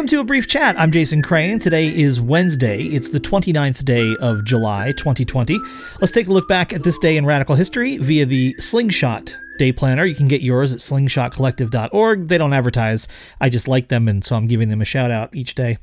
Welcome to a brief chat. I'm Jason Crane. Today is Wednesday. It's the 29th day of July 2020. Let's take a look back at this day in radical history via the Slingshot Day Planner. You can get yours at slingshotcollective.org. They don't advertise. I just like them, and so I'm giving them a shout out each day.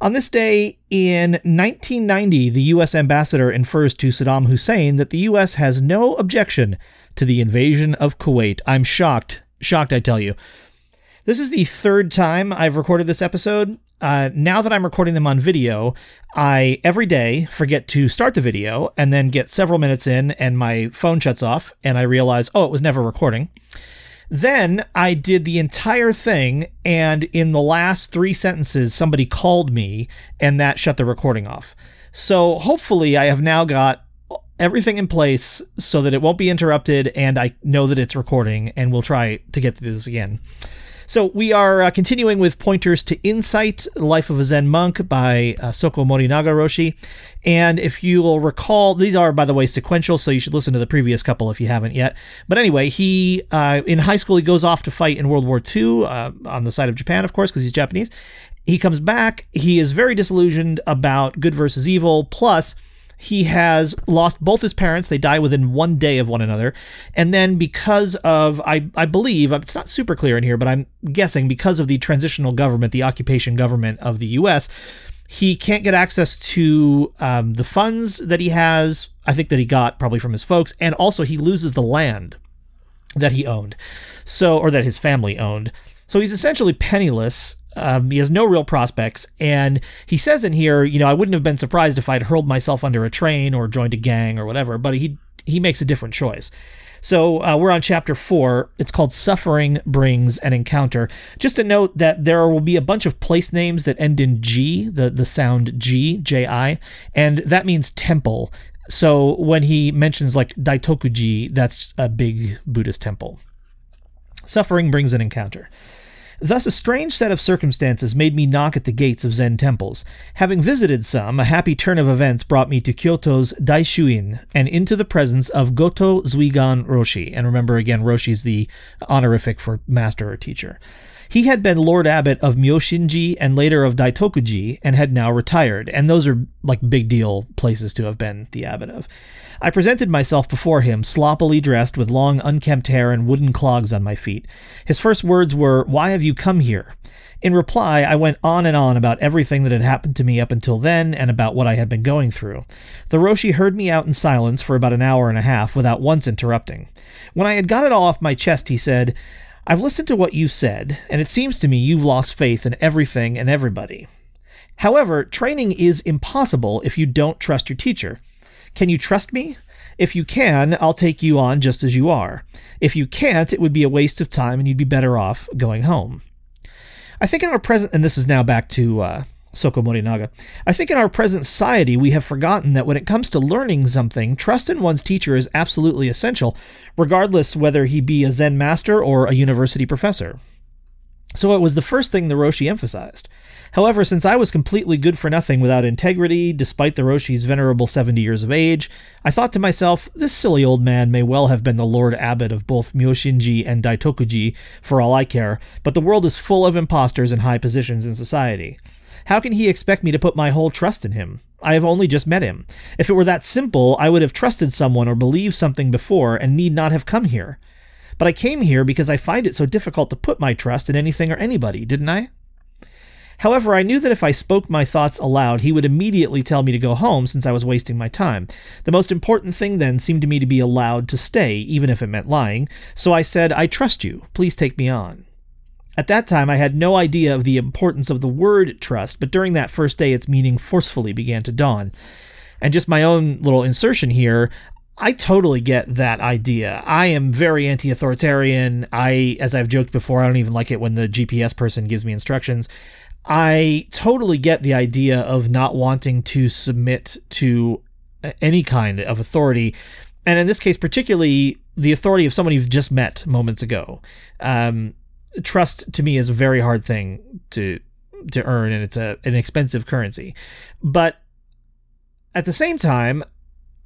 On this day in 1990, the U.S. ambassador infers to Saddam Hussein that the U.S. has no objection to the invasion of Kuwait. I'm shocked. Shocked, I tell you. This is the third time I've recorded this episode. Uh, now that I'm recording them on video, I every day forget to start the video and then get several minutes in and my phone shuts off and I realize, oh, it was never recording. Then I did the entire thing, and in the last three sentences, somebody called me and that shut the recording off. So hopefully, I have now got everything in place so that it won't be interrupted and I know that it's recording, and we'll try to get through this again. So we are uh, continuing with pointers to Insight, The Life of a Zen Monk by uh, Soko Morinaga Roshi. And if you will recall, these are, by the way, sequential, so you should listen to the previous couple if you haven't yet. But anyway, he, uh, in high school, he goes off to fight in World War II uh, on the side of Japan, of course, because he's Japanese. He comes back. He is very disillusioned about good versus evil. Plus, he has lost both his parents. They die within one day of one another. And then, because of, I, I believe, it's not super clear in here, but I'm guessing because of the transitional government, the occupation government of the US, he can't get access to um, the funds that he has. I think that he got probably from his folks. And also, he loses the land that he owned. So, or that his family owned. So he's essentially penniless um, he has no real prospects. And he says in here, you know, I wouldn't have been surprised if I'd hurled myself under a train or joined a gang or whatever, but he he makes a different choice. So uh, we're on chapter four. It's called Suffering Brings an Encounter. Just to note that there will be a bunch of place names that end in G, the, the sound G, J I, and that means temple. So when he mentions like Daitokuji, that's a big Buddhist temple. Suffering brings an encounter. Thus, a strange set of circumstances made me knock at the gates of Zen temples. Having visited some, a happy turn of events brought me to Kyoto's Daishuin and into the presence of Goto Zuigan Roshi. And remember again, Roshi's the honorific for master or teacher. He had been Lord Abbot of Myoshinji and later of Daitokuji and had now retired, and those are like big deal places to have been the abbot of. I presented myself before him, sloppily dressed with long unkempt hair and wooden clogs on my feet. His first words were, Why have you come here? In reply, I went on and on about everything that had happened to me up until then and about what I had been going through. The Roshi heard me out in silence for about an hour and a half without once interrupting. When I had got it all off my chest, he said, I've listened to what you said, and it seems to me you've lost faith in everything and everybody. However, training is impossible if you don't trust your teacher. Can you trust me? If you can, I'll take you on just as you are. If you can't, it would be a waste of time and you'd be better off going home. I think in our present, and this is now back to uh, Soko Morinaga. I think in our present society, we have forgotten that when it comes to learning something, trust in one's teacher is absolutely essential, regardless whether he be a Zen master or a university professor. So it was the first thing the Roshi emphasized. However, since I was completely good for nothing without integrity, despite the Roshi's venerable 70 years of age, I thought to myself, this silly old man may well have been the Lord Abbot of both Myoshinji and Daitokuji, for all I care, but the world is full of impostors in high positions in society. How can he expect me to put my whole trust in him? I have only just met him. If it were that simple, I would have trusted someone or believed something before and need not have come here. But I came here because I find it so difficult to put my trust in anything or anybody, didn't I? However, I knew that if I spoke my thoughts aloud, he would immediately tell me to go home since I was wasting my time. The most important thing then seemed to me to be allowed to stay, even if it meant lying, so I said, I trust you. Please take me on. At that time, I had no idea of the importance of the word trust, but during that first day, its meaning forcefully began to dawn. And just my own little insertion here, I totally get that idea. I am very anti authoritarian. I, as I've joked before, I don't even like it when the GPS person gives me instructions. I totally get the idea of not wanting to submit to any kind of authority. And in this case, particularly the authority of someone you've just met moments ago. Um, trust to me is a very hard thing to to earn and it's a an expensive currency. But at the same time,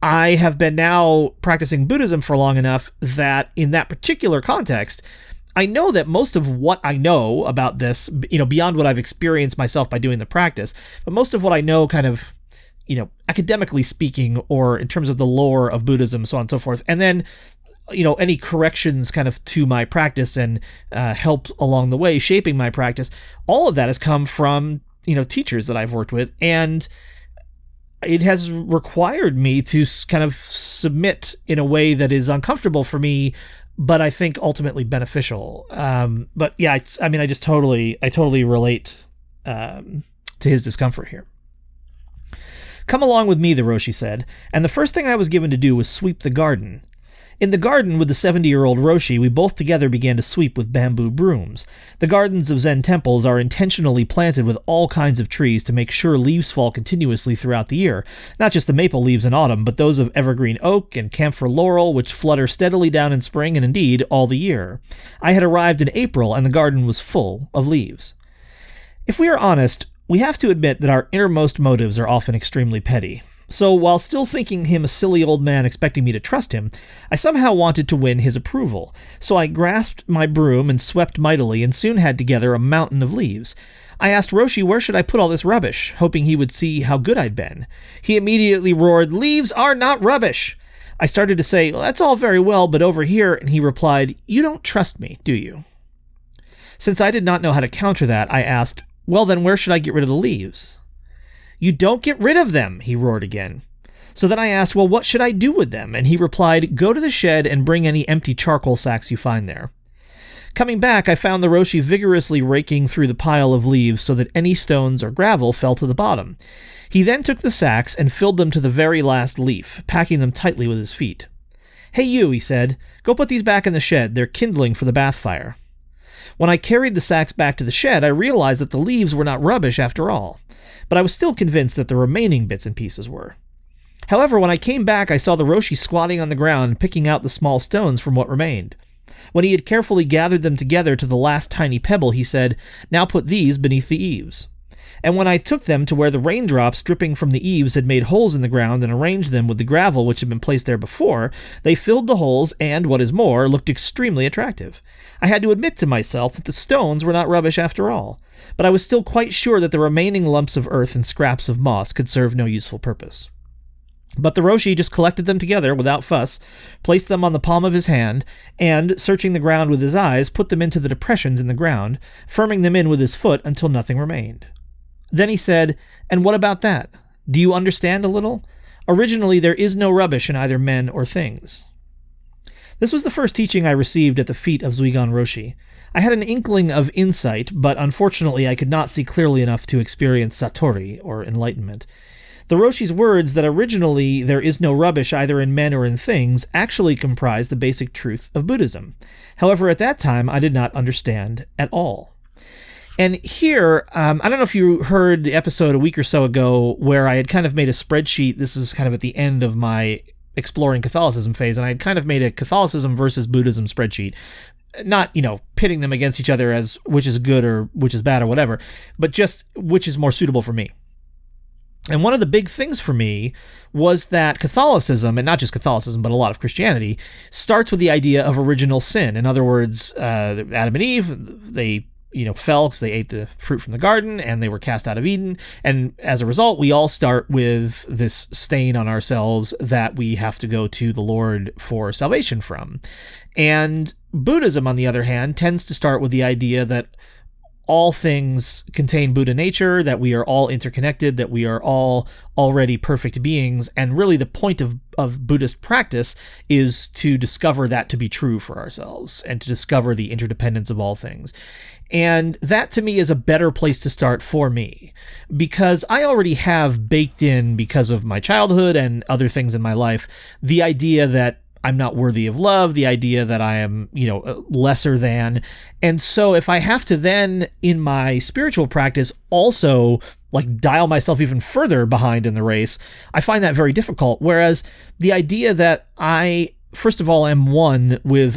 I have been now practicing Buddhism for long enough that in that particular context, I know that most of what I know about this, you know, beyond what I've experienced myself by doing the practice, but most of what I know kind of, you know, academically speaking, or in terms of the lore of Buddhism, so on and so forth. And then, you know, any corrections kind of to my practice and uh, help along the way shaping my practice, all of that has come from, you know, teachers that I've worked with. And, it has required me to kind of submit in a way that is uncomfortable for me but I think ultimately beneficial. Um, but yeah, I, I, mean, I just totally, I totally relate um, to his discomfort here. Come along with me, the Roshi said, and the first thing I was given to do was sweep the garden. In the garden with the 70 year old Roshi, we both together began to sweep with bamboo brooms. The gardens of Zen temples are intentionally planted with all kinds of trees to make sure leaves fall continuously throughout the year, not just the maple leaves in autumn, but those of evergreen oak and camphor laurel, which flutter steadily down in spring and indeed all the year. I had arrived in April, and the garden was full of leaves. If we are honest, we have to admit that our innermost motives are often extremely petty. So, while still thinking him a silly old man expecting me to trust him, I somehow wanted to win his approval. So I grasped my broom and swept mightily and soon had together a mountain of leaves. I asked Roshi where should I put all this rubbish, hoping he would see how good I'd been. He immediately roared, Leaves are not rubbish! I started to say, well, That's all very well, but over here, and he replied, You don't trust me, do you? Since I did not know how to counter that, I asked, Well, then where should I get rid of the leaves? You don't get rid of them, he roared again. So then I asked, Well, what should I do with them? And he replied, Go to the shed and bring any empty charcoal sacks you find there. Coming back, I found the Roshi vigorously raking through the pile of leaves so that any stones or gravel fell to the bottom. He then took the sacks and filled them to the very last leaf, packing them tightly with his feet. Hey, you, he said, go put these back in the shed. They're kindling for the bath fire. When I carried the sacks back to the shed, I realized that the leaves were not rubbish after all but I was still convinced that the remaining bits and pieces were. However, when I came back, I saw the Roshi squatting on the ground picking out the small stones from what remained. When he had carefully gathered them together to the last tiny pebble, he said, Now put these beneath the eaves. And when I took them to where the raindrops dripping from the eaves had made holes in the ground and arranged them with the gravel which had been placed there before, they filled the holes and, what is more, looked extremely attractive. I had to admit to myself that the stones were not rubbish after all, but I was still quite sure that the remaining lumps of earth and scraps of moss could serve no useful purpose. But the Roshi just collected them together without fuss, placed them on the palm of his hand, and, searching the ground with his eyes, put them into the depressions in the ground, firming them in with his foot until nothing remained. Then he said, And what about that? Do you understand a little? Originally, there is no rubbish in either men or things. This was the first teaching I received at the feet of Zuigan Roshi. I had an inkling of insight, but unfortunately I could not see clearly enough to experience Satori, or enlightenment. The Roshi's words that originally there is no rubbish either in men or in things actually comprise the basic truth of Buddhism. However, at that time I did not understand at all. And here, um, I don't know if you heard the episode a week or so ago where I had kind of made a spreadsheet. This is kind of at the end of my exploring Catholicism phase, and I had kind of made a Catholicism versus Buddhism spreadsheet. Not, you know, pitting them against each other as which is good or which is bad or whatever, but just which is more suitable for me. And one of the big things for me was that Catholicism, and not just Catholicism, but a lot of Christianity, starts with the idea of original sin. In other words, uh, Adam and Eve, they you know, fell because they ate the fruit from the garden and they were cast out of Eden. And as a result, we all start with this stain on ourselves that we have to go to the Lord for salvation from. And Buddhism, on the other hand, tends to start with the idea that all things contain Buddha nature, that we are all interconnected, that we are all already perfect beings. And really, the point of, of Buddhist practice is to discover that to be true for ourselves and to discover the interdependence of all things. And that to me is a better place to start for me because I already have baked in, because of my childhood and other things in my life, the idea that I'm not worthy of love, the idea that I am, you know, uh, lesser than. And so if I have to then in my spiritual practice also like dial myself even further behind in the race, I find that very difficult. Whereas the idea that I, first of all, am one with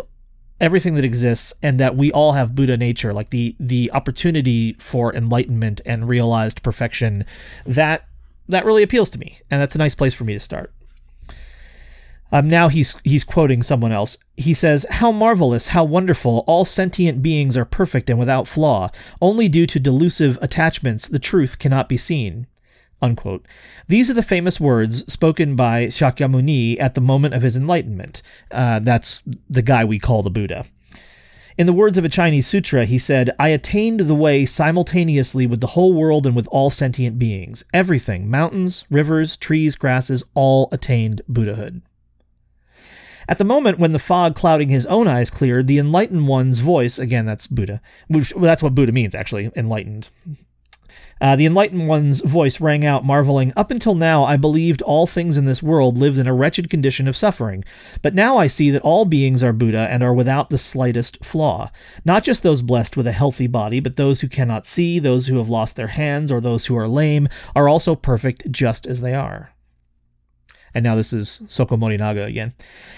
everything that exists and that we all have buddha nature like the the opportunity for enlightenment and realized perfection that that really appeals to me and that's a nice place for me to start Um, now he's he's quoting someone else. He says, "How marvelous, how wonderful! All sentient beings are perfect and without flaw. Only due to delusive attachments, the truth cannot be seen." Unquote. These are the famous words spoken by Shakyamuni at the moment of his enlightenment. Uh, that's the guy we call the Buddha. In the words of a Chinese sutra, he said, I attained the way simultaneously with the whole world and with all sentient beings. Everything, mountains, rivers, trees, grasses, all attained Buddhahood. At the moment when the fog clouding his own eyes cleared, the enlightened one's voice, again, that's Buddha, which, well, that's what Buddha means, actually, enlightened. Uh, the enlightened one's voice rang out, marveling, Up until now, I believed all things in this world lived in a wretched condition of suffering. But now I see that all beings are Buddha and are without the slightest flaw. Not just those blessed with a healthy body, but those who cannot see, those who have lost their hands, or those who are lame, are also perfect just as they are and now this is Soko Morinaga again.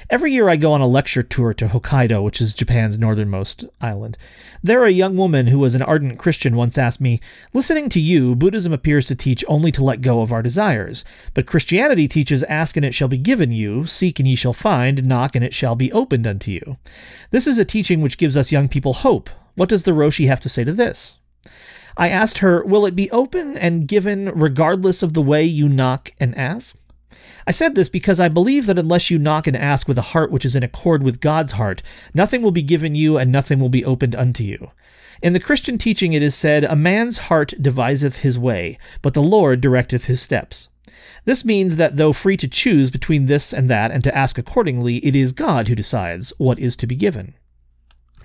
Every year I go on a lecture tour to Hokkaido, which is Japan's northernmost island. There, a young woman who was an ardent Christian once asked me, Listening to you, Buddhism appears to teach only to let go of our desires. But Christianity teaches, Ask and it shall be given you, seek and ye shall find, knock and it shall be opened unto you. This is a teaching which gives us young people hope. What does the Roshi have to say to this? I asked her, Will it be open and given regardless of the way you knock and ask? I said this because I believe that unless you knock and ask with a heart which is in accord with God's heart, nothing will be given you and nothing will be opened unto you. In the Christian teaching it is said, A man's heart deviseth his way, but the Lord directeth his steps. This means that though free to choose between this and that and to ask accordingly, it is God who decides what is to be given.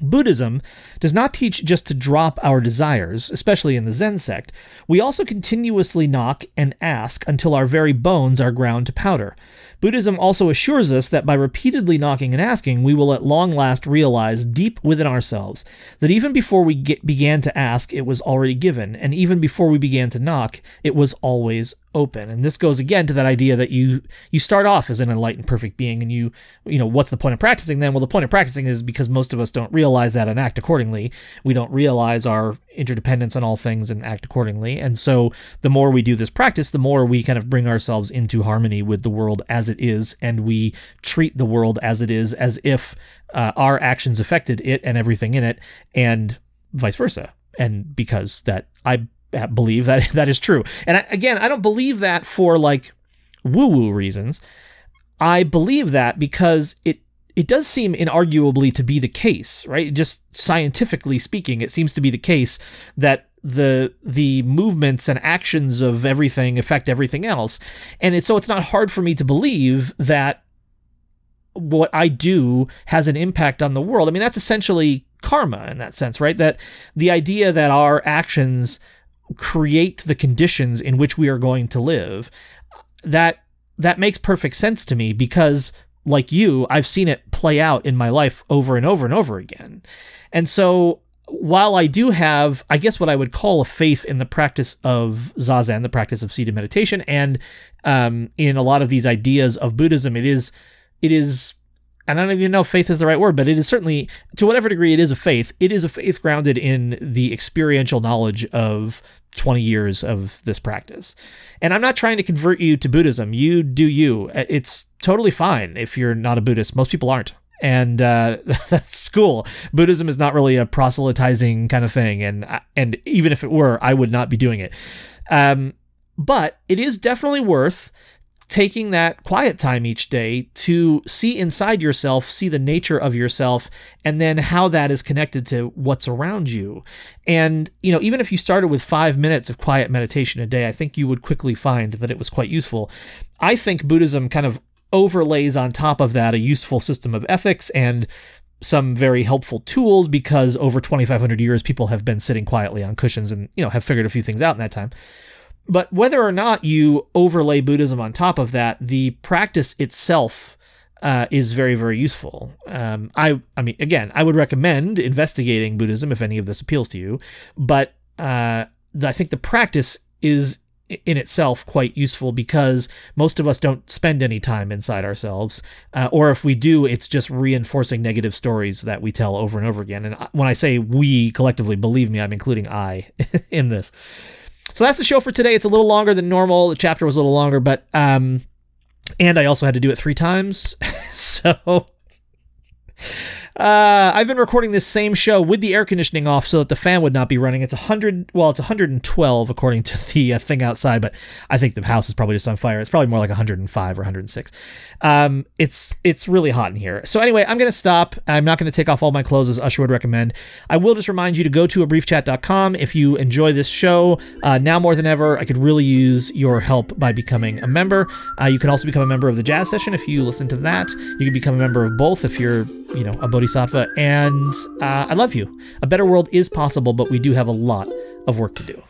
Buddhism does not teach just to drop our desires, especially in the Zen sect. We also continuously knock and ask until our very bones are ground to powder. Buddhism also assures us that by repeatedly knocking and asking, we will at long last realize deep within ourselves that even before we get, began to ask, it was already given, and even before we began to knock, it was always open. And this goes again to that idea that you you start off as an enlightened perfect being and you you know what's the point of practicing then? Well, the point of practicing is because most of us don't realize that and act accordingly. We don't realize our interdependence on all things and act accordingly. And so the more we do this practice, the more we kind of bring ourselves into harmony with the world as it is and we treat the world as it is as if uh, our actions affected it and everything in it and vice versa. And because that I believe that that is true. And I, again, I don't believe that for like woo woo reasons. I believe that because it it does seem inarguably to be the case, right? Just scientifically speaking, it seems to be the case that the the movements and actions of everything affect everything else. And it's, so it's not hard for me to believe that what I do has an impact on the world. I mean, that's essentially karma in that sense, right? That the idea that our actions create the conditions in which we are going to live that that makes perfect sense to me because like you I've seen it play out in my life over and over and over again. And so while I do have, I guess, what I would call a faith in the practice of zazen, the practice of seated meditation, and um, in a lot of these ideas of Buddhism, it is, it is and I don't even know if faith is the right word, but it is certainly, to whatever degree it is a faith, it is a faith grounded in the experiential knowledge of 20 years of this practice. And I'm not trying to convert you to Buddhism. You do you. It's totally fine if you're not a Buddhist. Most people aren't. And uh, that's cool. Buddhism is not really a proselytizing kind of thing, and and even if it were, I would not be doing it. Um, but it is definitely worth taking that quiet time each day to see inside yourself, see the nature of yourself, and then how that is connected to what's around you. And, you know, even if you started with five minutes of quiet meditation a day, I think you would quickly find that it was quite useful. I think Buddhism kind of overlays on top of that a useful system of ethics and some very helpful tools because over 2500 years people have been sitting quietly on cushions and you know have figured a few things out in that time but whether or not you overlay Buddhism on top of that, the practice itself uh, is very, very useful. Um, I, I mean, again, I would recommend investigating Buddhism if any of this appeals to you. But uh, I think the practice is in itself quite useful because most of us don't spend any time inside ourselves, uh, or if we do, it's just reinforcing negative stories that we tell over and over again. And when I say we collectively, believe me, I'm including I in this. So that's the show for today. It's a little longer than normal. The chapter was a little longer, but um, and I also had to do it three times. so uh, I've been recording this same show with the air conditioning off so that the fan would not be running. It's 100, well, it's 112 according to the uh, thing outside, but I think the house is probably just on fire. It's probably more like 105 or 106. Um, it's it's really hot in here. So anyway, I'm gonna stop. I'm not gonna take off all my clothes as Usher would recommend. I will just remind you to go to abriefchat.com if you enjoy this show. Uh, now more than ever, I could really use your help by becoming a member. Uh, you can also become a member of the Jazz Session if you listen to that. You can become a member of both if you're you know a bodhisattva. And uh, I love you. A better world is possible, but we do have a lot of work to do.